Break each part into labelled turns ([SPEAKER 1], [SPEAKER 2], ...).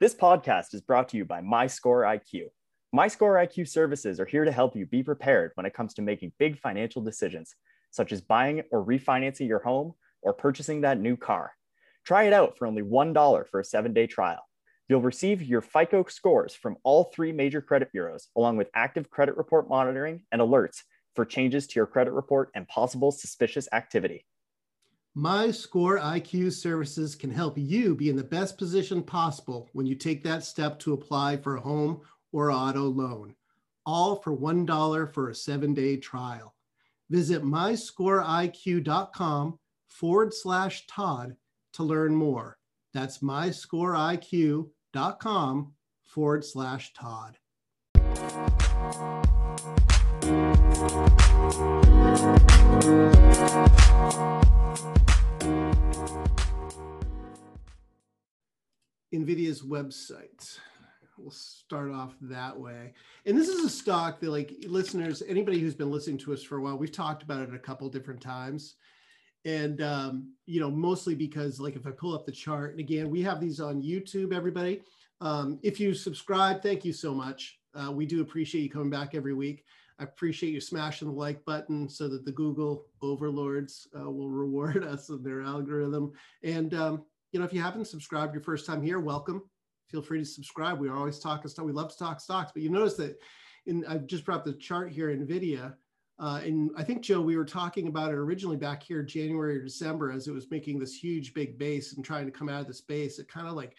[SPEAKER 1] This podcast is brought to you by MyScoreIQ. MyScoreIQ services are here to help you be prepared when it comes to making big financial decisions, such as buying or refinancing your home or purchasing that new car. Try it out for only $1 for a seven day trial. You'll receive your FICO scores from all three major credit bureaus, along with active credit report monitoring and alerts for changes to your credit report and possible suspicious activity.
[SPEAKER 2] My Score IQ services can help you be in the best position possible when you take that step to apply for a home or auto loan, all for $1 for a seven day trial. Visit myscoreiq.com forward slash Todd to learn more. That's myscoreiq.com forward slash Todd. NVIDIA's website. We'll start off that way. And this is a stock that, like listeners, anybody who's been listening to us for a while, we've talked about it a couple different times. And, um, you know, mostly because, like, if I pull up the chart, and again, we have these on YouTube, everybody. Um, if you subscribe, thank you so much. Uh, we do appreciate you coming back every week. I appreciate you smashing the like button so that the Google overlords uh, will reward us in their algorithm. And um, you know, if you haven't subscribed your first time here, welcome. Feel free to subscribe. We are always talking stuff. We love to talk stocks, but you notice that in I've just brought the chart here, NVIDIA. Uh, and I think Joe, we were talking about it originally back here January or December as it was making this huge big base and trying to come out of this base. It kind of like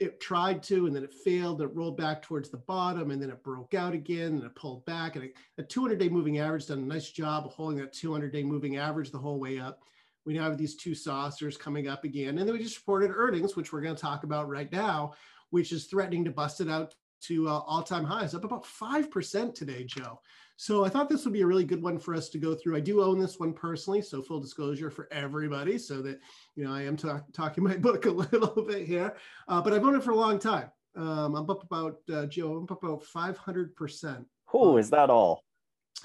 [SPEAKER 2] it tried to, and then it failed. It rolled back towards the bottom, and then it broke out again, and it pulled back. And a 200-day moving average done a nice job of holding that 200-day moving average the whole way up. We now have these two saucers coming up again. And then we just reported earnings, which we're going to talk about right now, which is threatening to bust it out to uh, all time highs, up about 5% today, Joe. So I thought this would be a really good one for us to go through. I do own this one personally, so full disclosure for everybody, so that you know I am talk- talking my book a little bit here. Uh, but I've owned it for a long time. Um, I'm up about uh, Joe. I'm up about 500 percent.
[SPEAKER 1] Oh, is that all?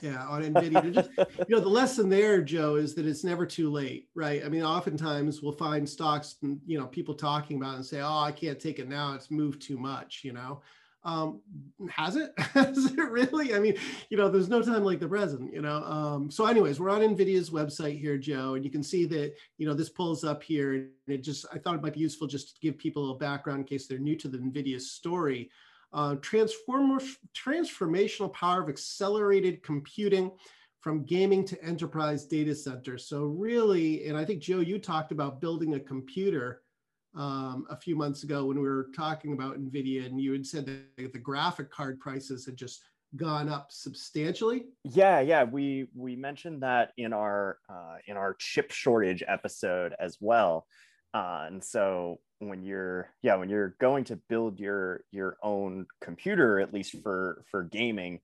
[SPEAKER 2] Yeah, on NVIDIA. just, you know, the lesson there, Joe, is that it's never too late, right? I mean, oftentimes we'll find stocks, and you know, people talking about and say, "Oh, I can't take it now; it's moved too much," you know. Um, has it? has it really? I mean, you know, there's no time like the present, you know. Um, so, anyways, we're on NVIDIA's website here, Joe, and you can see that, you know, this pulls up here, and it just, I thought it might be useful just to give people a background in case they're new to the NVIDIA story uh, transformational power of accelerated computing from gaming to enterprise data centers. So really, and I think Joe, you talked about building a computer um, a few months ago when we were talking about NVIDIA and you had said that the graphic card prices had just gone up substantially.
[SPEAKER 1] Yeah yeah. We we mentioned that in our uh, in our chip shortage episode as well. Uh, and so when you're yeah when you're going to build your your own computer at least for for gaming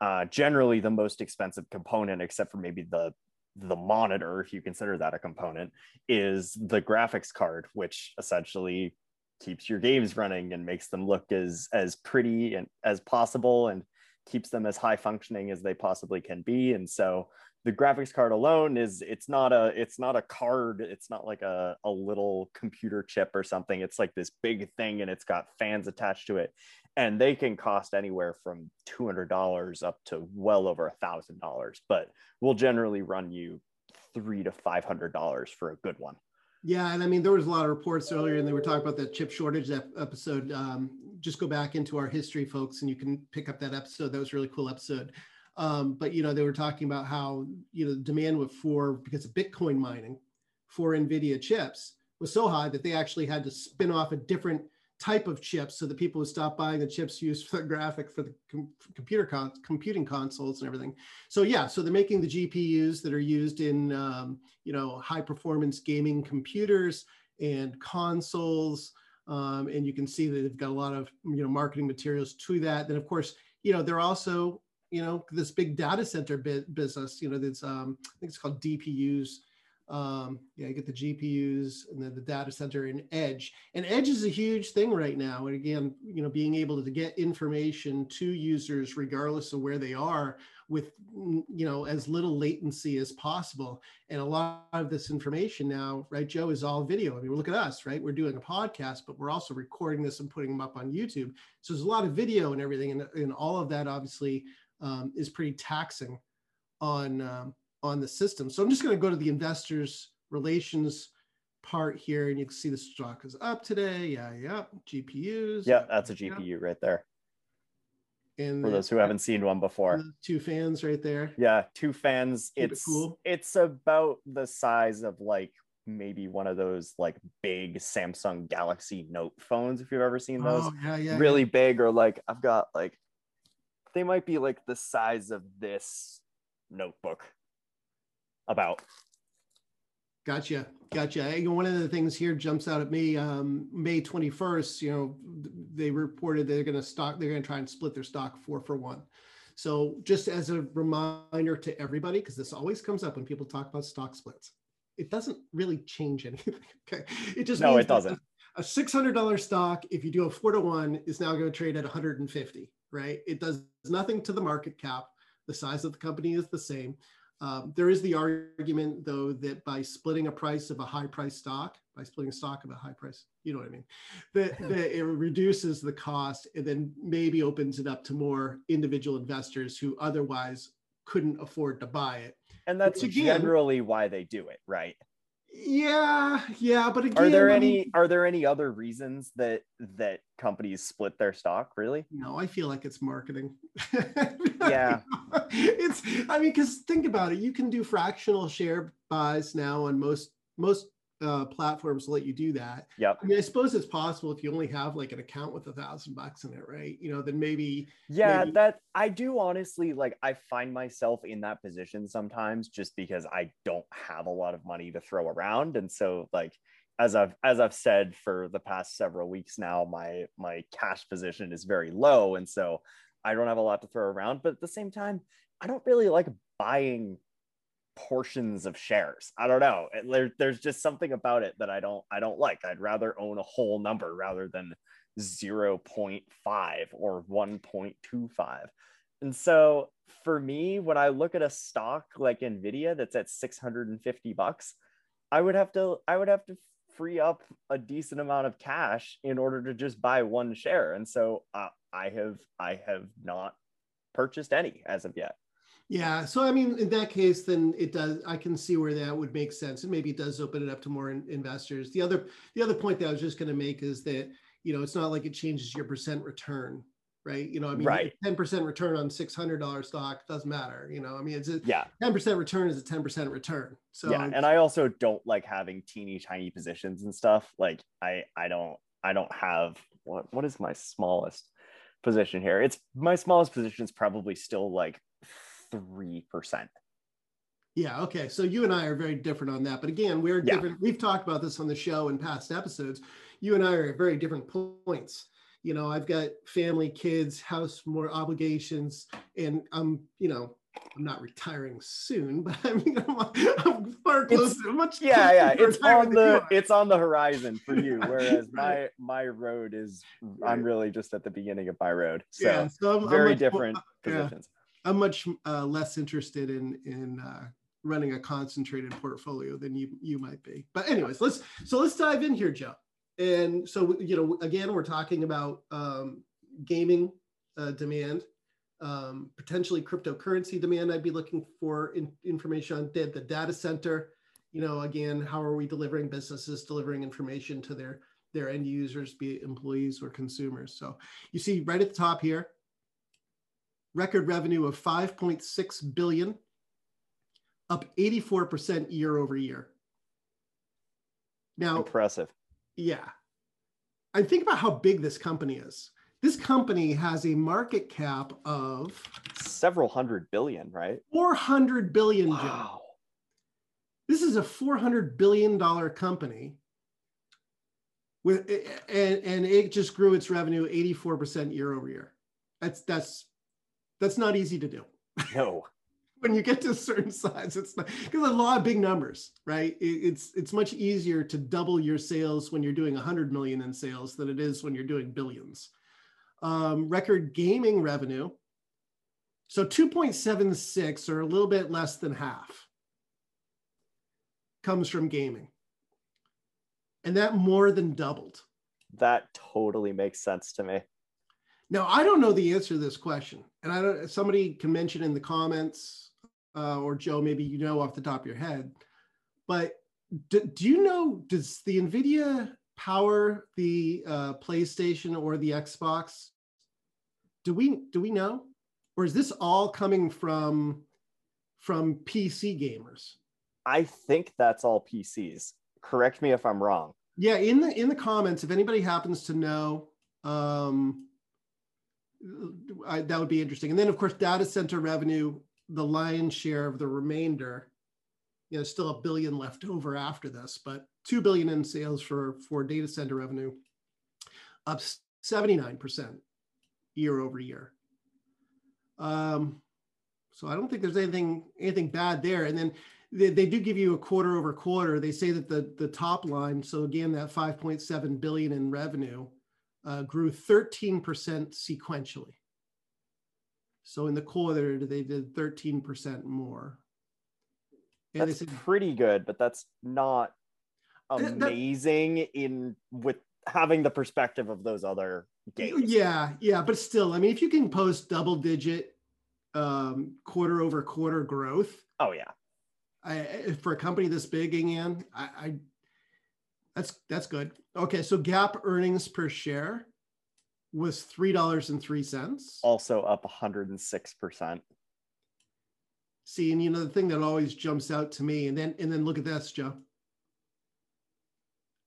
[SPEAKER 1] uh, generally the most expensive component except for maybe the the monitor if you consider that a component is the graphics card which essentially keeps your games running and makes them look as as pretty and as possible and keeps them as high functioning as they possibly can be. And so the graphics card alone is it's not a it's not a card it's not like a, a little computer chip or something. It's like this big thing and it's got fans attached to it. And they can cost anywhere from $200 up to well over a thousand dollars but we'll generally run you three to five hundred dollars for a good one.
[SPEAKER 2] Yeah and i mean there was a lot of reports earlier and they were talking about the chip shortage episode um, just go back into our history folks and you can pick up that episode. That was a really cool episode um, but you know, they were talking about how you know demand for because of Bitcoin mining for NVIDIA chips was so high that they actually had to spin off a different type of chips so that people would stop buying the chips used for the graphic for the com- computer con- computing consoles and everything. So yeah, so they're making the GPUs that are used in um, you know high performance gaming computers and consoles. Um, and you can see that they've got a lot of you know marketing materials to that. Then of course you know they're also you know this big data center business you know that's um, i think it's called dpus Um, yeah, you get the GPUs and then the data center and edge. And edge is a huge thing right now. And again, you know, being able to get information to users regardless of where they are with you know as little latency as possible. And a lot of this information now, right, Joe, is all video. I mean, look at us, right? We're doing a podcast, but we're also recording this and putting them up on YouTube. So there's a lot of video and everything, and, and all of that obviously um, is pretty taxing on um, on the system. So I'm just going to go to the investors relations part here, and you can see the stock is up today. Yeah, yeah. GPUs.
[SPEAKER 1] Yeah, that's a GPU yeah. right there. And for those who haven't seen one before,
[SPEAKER 2] two fans right there.
[SPEAKER 1] Yeah, two fans. Keep it's it cool. It's about the size of like maybe one of those like big Samsung Galaxy Note phones, if you've ever seen those. Oh, yeah, yeah, really yeah. big, or like I've got like they might be like the size of this notebook about.
[SPEAKER 2] Gotcha, gotcha. One of the things here jumps out at me. Um, May twenty first, you know, they reported they're going to stock. They're going to try and split their stock four for one. So just as a reminder to everybody, because this always comes up when people talk about stock splits, it doesn't really change anything. okay, it just
[SPEAKER 1] no, it doesn't.
[SPEAKER 2] A six hundred dollar stock, if you do a four to one, is now going to trade at one hundred and fifty. Right? It does nothing to the market cap. The size of the company is the same. Um, there is the argument, though, that by splitting a price of a high price stock, by splitting stock of a high price, you know what I mean, that, that it reduces the cost and then maybe opens it up to more individual investors who otherwise couldn't afford to buy it.
[SPEAKER 1] And that's again, generally why they do it, right?
[SPEAKER 2] Yeah, yeah, but again,
[SPEAKER 1] are there any are there any other reasons that that companies split their stock? Really?
[SPEAKER 2] No, I feel like it's marketing.
[SPEAKER 1] yeah,
[SPEAKER 2] it's. I mean, because think about it, you can do fractional share buys now on most most uh, platforms let you do that.
[SPEAKER 1] Yeah.
[SPEAKER 2] I mean, I suppose it's possible if you only have like an account with a thousand bucks in it, right? You know, then maybe.
[SPEAKER 1] Yeah,
[SPEAKER 2] maybe...
[SPEAKER 1] that I do honestly like. I find myself in that position sometimes just because I don't have a lot of money to throw around, and so like as I've as I've said for the past several weeks now, my my cash position is very low, and so I don't have a lot to throw around. But at the same time, I don't really like buying portions of shares. I don't know. There, there's just something about it that I don't I don't like. I'd rather own a whole number rather than 0.5 or 1.25. And so for me, when I look at a stock like Nvidia that's at 650 bucks, I would have to I would have to free up a decent amount of cash in order to just buy one share. And so uh, I have I have not purchased any as of yet.
[SPEAKER 2] Yeah. So, I mean, in that case, then it does, I can see where that would make sense. And maybe it does open it up to more in, investors. The other, the other point that I was just going to make is that, you know, it's not like it changes your percent return, right? You know, I mean,
[SPEAKER 1] right.
[SPEAKER 2] 10% return on $600 stock doesn't matter. You know, I mean, it's a
[SPEAKER 1] yeah.
[SPEAKER 2] 10% return is a 10% return. So
[SPEAKER 1] yeah. And I also don't like having teeny tiny positions and stuff. Like I, I don't, I don't have what, what is my smallest position here? It's my smallest position is probably still like 3%.
[SPEAKER 2] Yeah. Okay. So you and I are very different on that. But again, we're yeah. different. We've talked about this on the show in past episodes. You and I are at very different points. You know, I've got family, kids, house, more obligations, and I'm, you know, I'm not retiring soon, but I mean, I'm, I'm far closer. much
[SPEAKER 1] yeah, yeah. It's on the it's on the horizon for you, whereas my my road is right. I'm really just at the beginning of my road. So, yeah, so I'm, very I'm different more, positions.
[SPEAKER 2] I'm much uh, less interested in in uh, running a concentrated portfolio than you you might be. But anyways, let's so let's dive in here, Joe. And so you know, again, we're talking about um, gaming uh, demand, um, potentially cryptocurrency demand. I'd be looking for in, information on the, the data center. You know, again, how are we delivering businesses delivering information to their their end users, be it employees or consumers? So you see right at the top here, record revenue of 5.6 billion, up 84% year over year. Now,
[SPEAKER 1] impressive.
[SPEAKER 2] Yeah. I think about how big this company is. This company has a market cap of
[SPEAKER 1] several hundred billion, right?
[SPEAKER 2] 400 billion. Wow. This is a 400 billion dollar company with and, and it just grew its revenue 84% year over year. That's that's that's not easy to do.
[SPEAKER 1] No.
[SPEAKER 2] when you get to a certain size, it's not because a lot of big numbers, right? It, it's it's much easier to double your sales when you're doing 100 million in sales than it is when you're doing billions. Um, record gaming revenue. So 2.76 or a little bit less than half comes from gaming. And that more than doubled.
[SPEAKER 1] That totally makes sense to me.
[SPEAKER 2] Now, I don't know the answer to this question, and I don't. Somebody can mention in the comments, uh, or Joe, maybe you know off the top of your head. But do, do you know? Does the Nvidia power the uh, PlayStation or the Xbox? Do we do we know, or is this all coming from from PC gamers?
[SPEAKER 1] I think that's all PCs. Correct me if I'm wrong.
[SPEAKER 2] Yeah, in the in the comments, if anybody happens to know, um, I, that would be interesting. And then, of course, data center revenue, the lion's share of the remainder. You know, still a billion left over after this, but two billion in sales for for data center revenue, up seventy nine percent year over year. Um, so I don't think there's anything anything bad there. And then they, they do give you a quarter over quarter. They say that the the top line, so again that 5.7 billion in revenue, uh, grew 13% sequentially. So in the quarter, they did 13% more.
[SPEAKER 1] And that's pretty good, but that's not amazing that, in with having the perspective of those other games.
[SPEAKER 2] Yeah, yeah, but still, I mean, if you can post double digit um, quarter over quarter growth.
[SPEAKER 1] Oh yeah.
[SPEAKER 2] I, for a company this big, again, I, I that's that's good. Okay, so GAAP earnings per share was three dollars and three cents.
[SPEAKER 1] Also up 106 percent.
[SPEAKER 2] See, and you know the thing that always jumps out to me, and then and then look at this, Joe.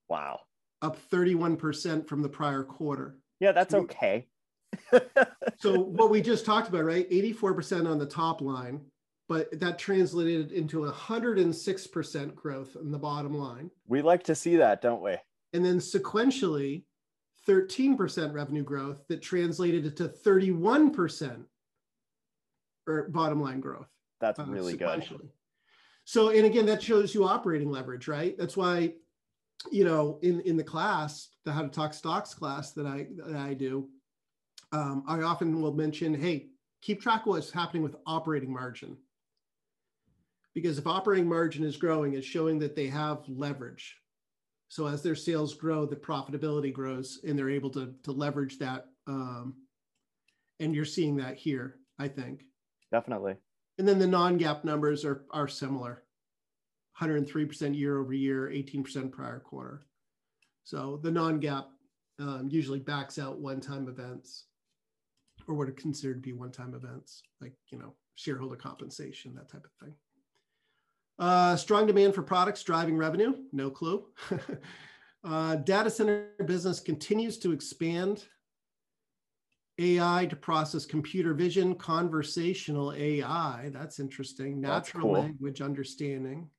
[SPEAKER 1] Wow.
[SPEAKER 2] Up 31% from the prior quarter.
[SPEAKER 1] Yeah, that's so, okay.
[SPEAKER 2] so what we just talked about, right? 84% on the top line, but that translated into 106% growth in the bottom line.
[SPEAKER 1] We like to see that, don't we?
[SPEAKER 2] And then sequentially, 13% revenue growth that translated to 31% or bottom line growth.
[SPEAKER 1] That's uh, really good.
[SPEAKER 2] So, and again, that shows you operating leverage, right? That's why, you know, in in the class, the How to Talk Stocks class that I that I do, um, I often will mention, hey, keep track of what's happening with operating margin because if operating margin is growing, it's showing that they have leverage. So as their sales grow, the profitability grows, and they're able to to leverage that. Um, and you're seeing that here, I think.
[SPEAKER 1] Definitely.
[SPEAKER 2] And then the non-GAAP numbers are are similar, 103% year over year, 18% prior quarter. So the non-GAAP um, usually backs out one-time events, or what are considered to be one-time events, like you know shareholder compensation, that type of thing. Uh, strong demand for products driving revenue, no clue. uh, data center business continues to expand. AI to process computer vision, conversational AI, that's interesting. Natural cool. language understanding.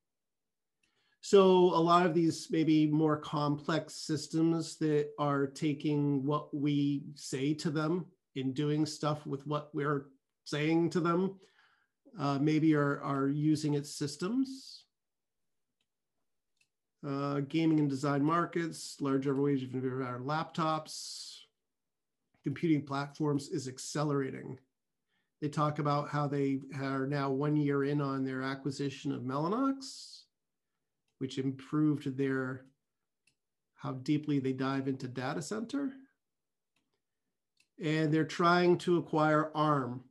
[SPEAKER 2] So a lot of these maybe more complex systems that are taking what we say to them and doing stuff with what we're saying to them uh, maybe are, are using its systems. Uh, gaming and design markets, large overweight of our laptops, computing platforms is accelerating. They talk about how they are now one year in on their acquisition of Mellanox, which improved their how deeply they dive into data center. And they're trying to acquire ARM,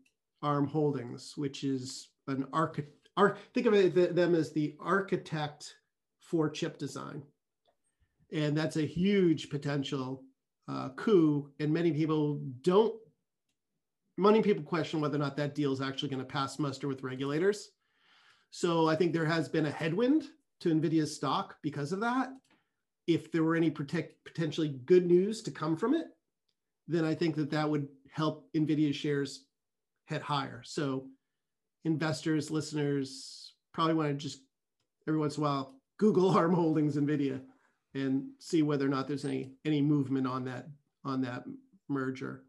[SPEAKER 2] Arm Holdings, which is an architect. Ar- think of it, them as the architect for chip design, and that's a huge potential uh, coup. And many people don't. Many people question whether or not that deal is actually going to pass muster with regulators. So I think there has been a headwind to Nvidia's stock because of that. If there were any protect, potentially good news to come from it, then I think that that would help Nvidia shares head higher. So investors, listeners probably want to just every once in a while Google ARM Holdings NVIDIA and see whether or not there's any any movement on that on that merger.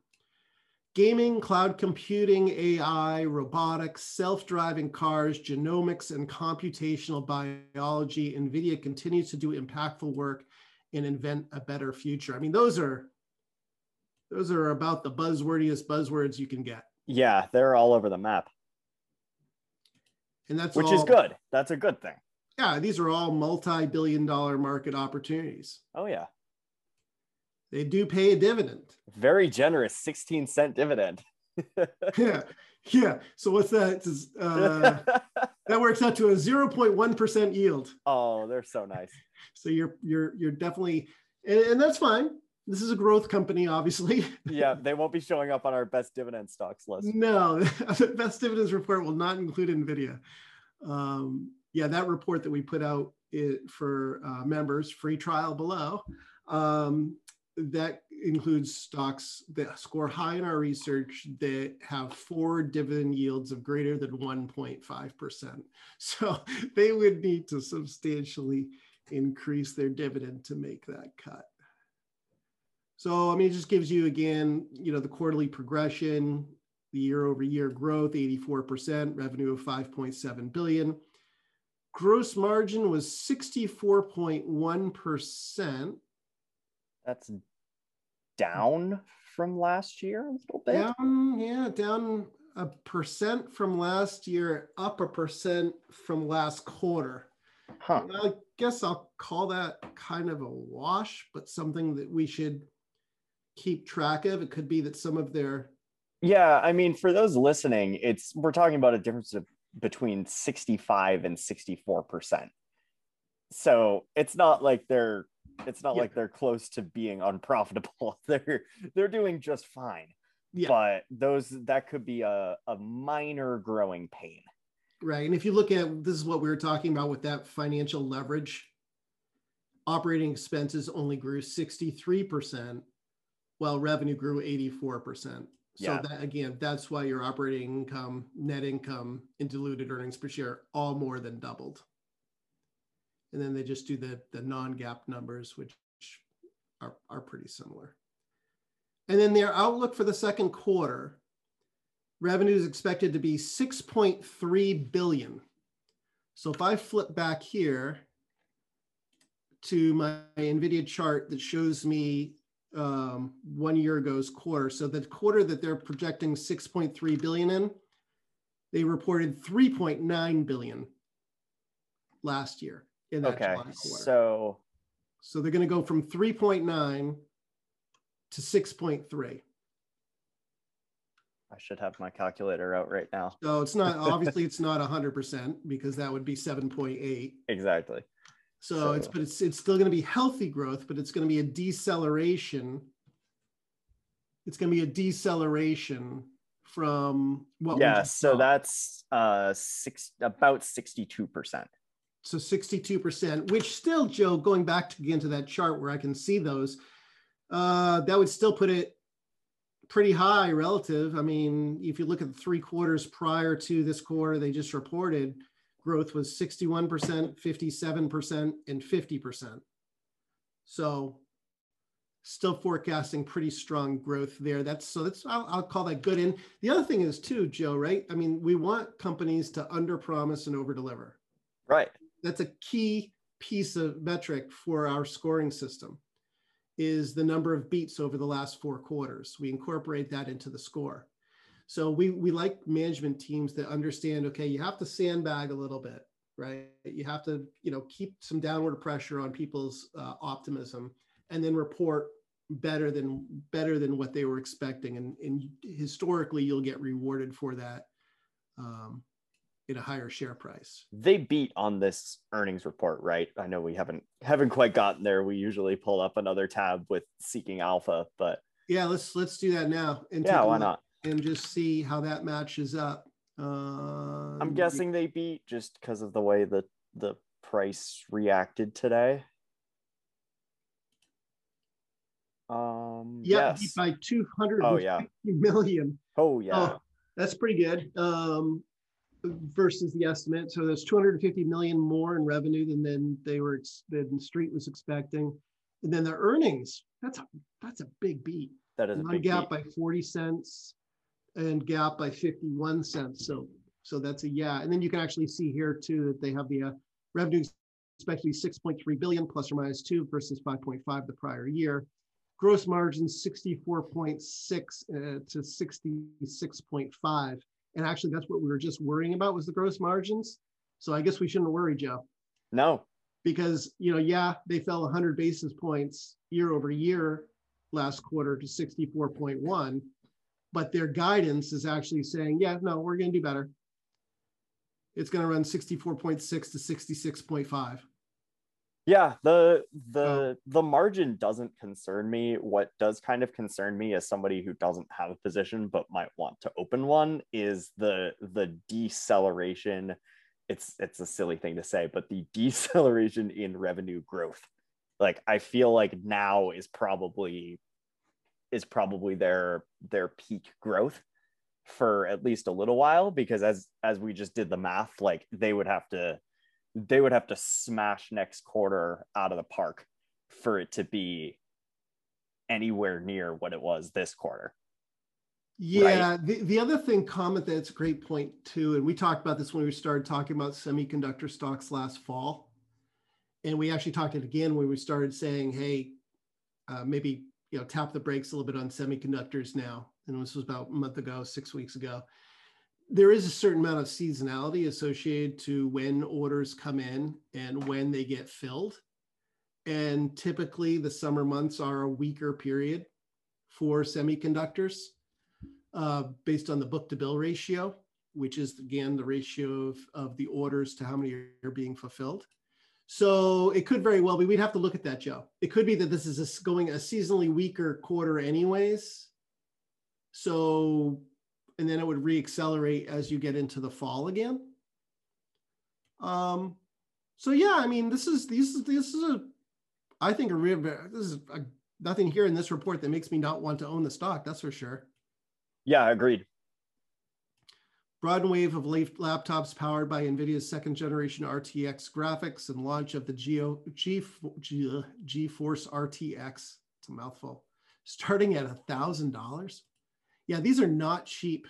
[SPEAKER 2] gaming, cloud computing, AI, robotics, self-driving cars, genomics, and computational biology. NVIDIA continues to do impactful work and invent a better future. I mean, those are those are about the buzzwordiest buzzwords you can get.
[SPEAKER 1] Yeah, they're all over the map.
[SPEAKER 2] And that's
[SPEAKER 1] which
[SPEAKER 2] all,
[SPEAKER 1] is good. That's a good thing.
[SPEAKER 2] Yeah, these are all multi-billion dollar market opportunities.
[SPEAKER 1] Oh yeah.
[SPEAKER 2] They do pay a dividend.
[SPEAKER 1] Very generous 16 cent dividend.
[SPEAKER 2] yeah. Yeah. So what's that? Uh, that works out to a 0.1% yield.
[SPEAKER 1] Oh, they're so nice.
[SPEAKER 2] So you're you're you're definitely and, and that's fine. This is a growth company, obviously.
[SPEAKER 1] yeah, they won't be showing up on our best dividend stocks list.
[SPEAKER 2] No, the best dividends report will not include NVIDIA. Um, yeah, that report that we put out it, for uh, members, free trial below, um, that includes stocks that score high in our research that have four dividend yields of greater than 1.5%. So they would need to substantially increase their dividend to make that cut. So, I mean, it just gives you again, you know, the quarterly progression, the year over year growth, 84%, revenue of 5.7 billion. Gross margin was 64.1%.
[SPEAKER 1] That's down from last year a little bit.
[SPEAKER 2] Down, yeah, down a percent from last year, up a percent from last quarter.
[SPEAKER 1] Huh.
[SPEAKER 2] I guess I'll call that kind of a wash, but something that we should keep track of. It could be that some of their
[SPEAKER 1] yeah, I mean, for those listening, it's we're talking about a difference of between 65 and 64 percent. So it's not like they're it's not yeah. like they're close to being unprofitable. they're they're doing just fine. Yeah. But those that could be a, a minor growing pain.
[SPEAKER 2] Right. And if you look at this is what we were talking about with that financial leverage, operating expenses only grew 63%, while revenue grew 84%. So yeah. that again, that's why your operating income, net income, and diluted earnings per share all more than doubled. And then they just do the, the non-GAAP numbers, which are, are pretty similar. And then their outlook for the second quarter, revenue is expected to be 6.3 billion. So if I flip back here to my NVIDIA chart that shows me um, one year ago's quarter. So the quarter that they're projecting 6.3 billion in, they reported 3.9 billion last year in that
[SPEAKER 1] okay. quarter. So
[SPEAKER 2] so they're going to go from 3.9 to 6.3.
[SPEAKER 1] I should have my calculator out right now.
[SPEAKER 2] So it's not obviously it's not 100% because that would be 7.8.
[SPEAKER 1] Exactly.
[SPEAKER 2] So, so it's but it's it's still going to be healthy growth, but it's going to be a deceleration. It's going to be a deceleration from what
[SPEAKER 1] yeah so that's uh six about 62 percent.
[SPEAKER 2] So 62 percent which still joe going back to, again to that chart where i can see those uh that would still put it pretty high relative. I mean if you look at the three quarters prior to this quarter they just reported growth was 61%, 57%, and 50%. So still forecasting pretty strong growth there. That's so that's I'll, I'll, call that good. And the other thing is too, Joe, right? I mean, we want companies to under promise and over deliver.
[SPEAKER 1] Right.
[SPEAKER 2] That's a key piece of metric for our scoring system is the number of beats over the last four quarters. We incorporate that into the score. So we we like management teams that understand. Okay, you have to sandbag a little bit, right? You have to you know keep some downward pressure on people's uh, optimism, and then report better than better than what they were expecting. And, and historically, you'll get rewarded for that. Um, in a higher share price.
[SPEAKER 1] They beat on this earnings report, right? I know we haven't haven't quite gotten there. We usually pull up another tab with seeking alpha, but
[SPEAKER 2] yeah, let's let's do that now.
[SPEAKER 1] And yeah, why not?
[SPEAKER 2] And just see how that matches up. Uh,
[SPEAKER 1] I'm guessing they beat just because of the way that the price reacted today. Um,
[SPEAKER 2] yeah, yes. by 250 oh, yeah. million.
[SPEAKER 1] Oh, yeah. Oh,
[SPEAKER 2] that's pretty good. Um, versus the estimate. So there's 250 million more in revenue than than they were than the street was expecting. And then the earnings, that's a that's a big beat.
[SPEAKER 1] That is a big
[SPEAKER 2] gap by 40 cents and GAAP by 51 cents. So, so that's a yeah. And then you can actually see here too that they have the uh, revenue expected to be 6.3 billion plus or minus two versus 5.5 the prior year. Gross margins 64.6 uh, to 66.5. And actually, that's what we were just worrying about was the gross margins. So I guess we shouldn't worry, Joe.
[SPEAKER 1] No,
[SPEAKER 2] because you know, yeah, they fell 100 basis points year over year last quarter to 64.1, but their guidance is actually saying, yeah, no, we're going to do better. It's going to run 64.6 to 66.5.
[SPEAKER 1] Yeah, the the oh. the margin doesn't concern me. What does kind of concern me as somebody who doesn't have a position but might want to open one is the the deceleration. It's it's a silly thing to say, but the deceleration in revenue growth. Like I feel like now is probably is probably their their peak growth for at least a little while because as as we just did the math like they would have to they would have to smash next quarter out of the park for it to be anywhere near what it was this quarter
[SPEAKER 2] yeah right? the, the other thing comment that's a great point too and we talked about this when we started talking about semiconductor stocks last fall and we actually talked it again when we started saying hey uh, maybe you know tap the brakes a little bit on semiconductors now and this was about a month ago six weeks ago. There is a certain amount of seasonality associated to when orders come in and when they get filled. And typically the summer months are a weaker period for semiconductors uh, based on the book to bill ratio which is again the ratio of, of the orders to how many are being fulfilled so it could very well be, we'd have to look at that, Joe. It could be that this is a, going a seasonally weaker quarter, anyways. So, and then it would reaccelerate as you get into the fall again. Um, so yeah, I mean, this is this is this is a, I think a real this is a, nothing here in this report that makes me not want to own the stock. That's for sure.
[SPEAKER 1] Yeah, agreed
[SPEAKER 2] broad wave of laptops powered by NVIDIA's second generation RTX graphics and launch of the Geo, G, G, uh, GeForce RTX. It's a mouthful. Starting at a $1,000. Yeah, these are not cheap.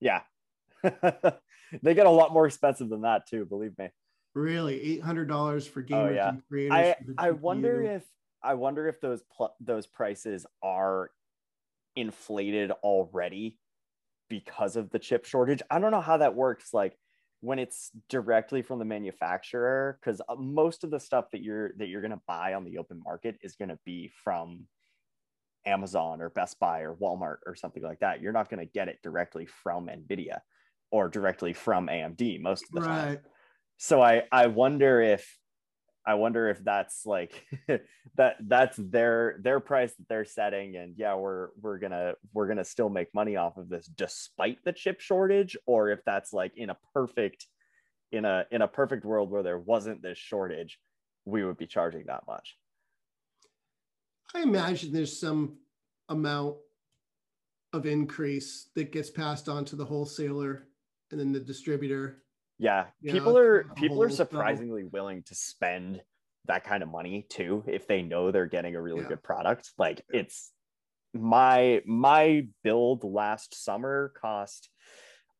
[SPEAKER 1] Yeah. they get a lot more expensive than that too, believe me.
[SPEAKER 2] Really, $800 for gamers oh, yeah. and creators.
[SPEAKER 1] I, I wonder if I wonder if those pl- those prices are inflated already because of the chip shortage. I don't know how that works. Like when it's directly from the manufacturer, because uh, most of the stuff that you're that you're gonna buy on the open market is gonna be from Amazon or Best Buy or Walmart or something like that. You're not gonna get it directly from Nvidia or directly from AMD most of the right. time. So I I wonder if I wonder if that's like that that's their their price that they're setting and yeah we're we're gonna we're gonna still make money off of this despite the chip shortage or if that's like in a perfect in a in a perfect world where there wasn't this shortage we would be charging that much.
[SPEAKER 2] I imagine there's some amount of increase that gets passed on to the wholesaler and then the distributor
[SPEAKER 1] yeah, people are people are surprisingly willing to spend that kind of money too if they know they're getting a really yeah. good product. Like it's my my build last summer cost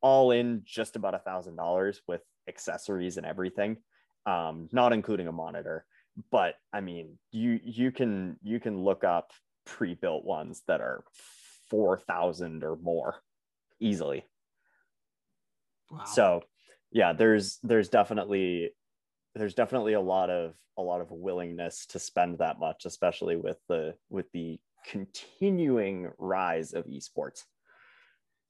[SPEAKER 1] all in just about a thousand dollars with accessories and everything, um, not including a monitor. But I mean, you you can you can look up pre-built ones that are four thousand or more easily. Wow. So yeah there's there's definitely there's definitely a lot of a lot of willingness to spend that much especially with the with the continuing rise of esports.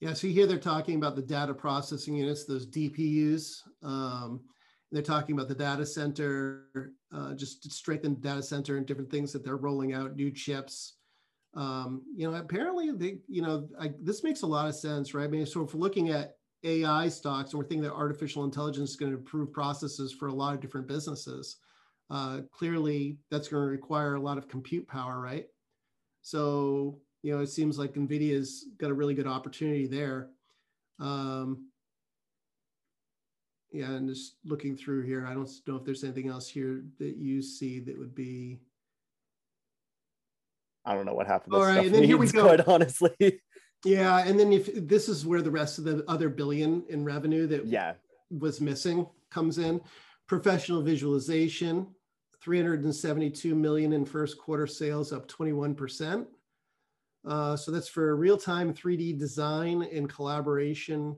[SPEAKER 2] Yeah so here they're talking about the data processing units those dpus um, they're talking about the data center uh, just to strengthen the data center and different things that they're rolling out new chips. Um, you know apparently they you know I, this makes a lot of sense right? I mean so if we're looking at AI stocks, and we're thinking that artificial intelligence is going to improve processes for a lot of different businesses. Uh, clearly, that's going to require a lot of compute power, right? So, you know, it seems like NVIDIA's got a really good opportunity there. Um, yeah, and just looking through here, I don't know if there's anything else here that you see that would be.
[SPEAKER 1] I don't know what happened. All right, and then here we go. Quite honestly.
[SPEAKER 2] Yeah, and then if this is where the rest of the other billion in revenue that
[SPEAKER 1] Yeah.
[SPEAKER 2] was missing comes in. Professional visualization, 372 million in first quarter sales, up 21%. Uh, so that's for real-time 3D design and collaboration.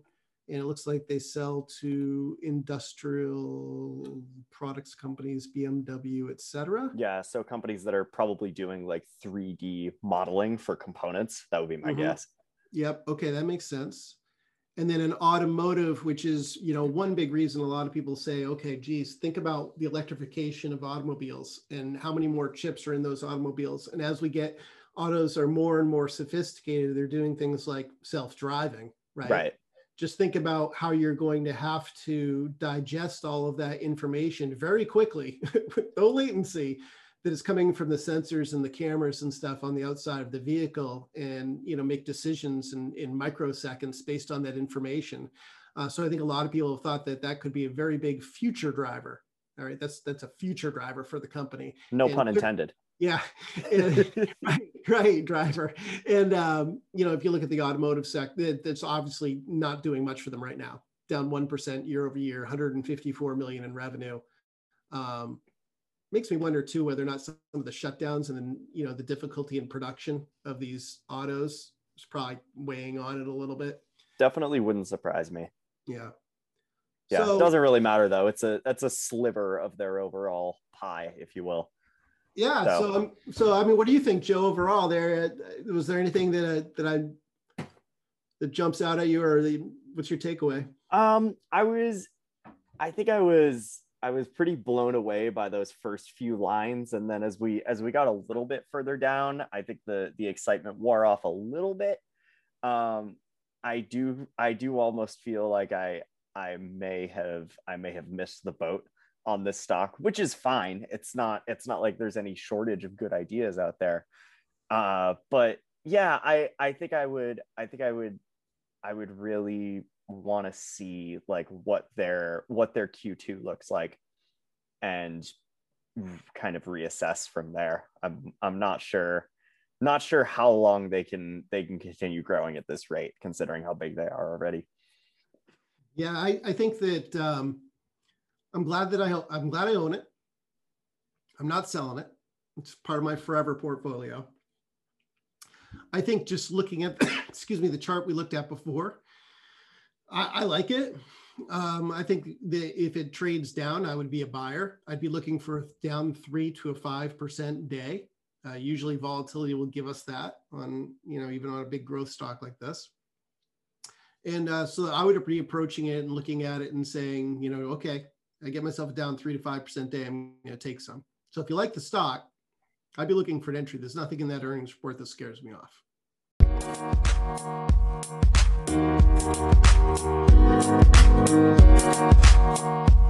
[SPEAKER 2] And it looks like they sell to industrial products companies, BMW, et cetera.
[SPEAKER 1] Yeah. So companies that are probably doing like 3D modeling for components. That would be my
[SPEAKER 2] Mhm.
[SPEAKER 1] guess.
[SPEAKER 2] Yep. Okay, that makes sense. And then an automotive, which is you know one big reason a lot of people say, okay, geez, think about the electrification of automobiles and how many more chips are in those automobiles. And as we get autos are more and more sophisticated, they're doing things like self-driving, right?
[SPEAKER 1] Right.
[SPEAKER 2] Just think about how you're going to have to digest all of that information very quickly, with no latency, that is coming from the sensors and the cameras and stuff on the outside of the vehicle and you know make decisions in, in microseconds based on that information. Uh, so i think a lot of people have thought that that could be a very big future driver. All right that's that's a future driver for the company.
[SPEAKER 1] No
[SPEAKER 2] And
[SPEAKER 1] pun intended.
[SPEAKER 2] yeah. Right, right driver. And um, you know if you look at the automotive sector that's obviously not doing much for them right now. Down 1% year over year 154 million in revenue. Um, makes me wonder too whether or not some of the shutdowns and then you know the difficulty in production of these autos is probably weighing on it a little bit
[SPEAKER 1] Definitely wouldn't surprise me.
[SPEAKER 2] yeah
[SPEAKER 1] Yeah.
[SPEAKER 2] So-
[SPEAKER 1] it doesn't really matter though. It's a that's a sliver of their overall pie, if you will.
[SPEAKER 2] yeah
[SPEAKER 1] So-
[SPEAKER 2] so um, so i mean what do you think joe overall there uh, was there anything that uh, that i that jumps out at you or the, what's your takeaway
[SPEAKER 1] Um, I was, I think I was, I was pretty blown away by those first few lines, and then as we as we got a little bit further down, I think the the excitement wore off a little bit. Um, I do, I do almost feel like I I may have I may have missed the boat on this stock, which is fine. It's not it's not like there's any shortage of good ideas out there. Uh, but yeah, I I think I would I think I would I would really want to see like what their what their Q2 looks like and kind of reassess from there. I'm I'm not sure not sure how long they can they can continue growing at this rate considering how big they are already.
[SPEAKER 2] yeah i, I think that um, i'm glad that i i'm glad i own it i'm not selling it it's part of my forever portfolio i think just looking at excuse me the chart we looked at before i, I like it um, i think that if it trades down i would be a buyer i'd be looking for down three to a five percent day uh, usually volatility will give us that on you know even on a big growth stock like this and uh, so I would be approaching it and looking at it and saying, you know, okay, I get myself down three to five percent day. I'm going to take some. So if you like the stock, I'd be looking for an entry. There's nothing in that earnings report that scares me off. Thank you.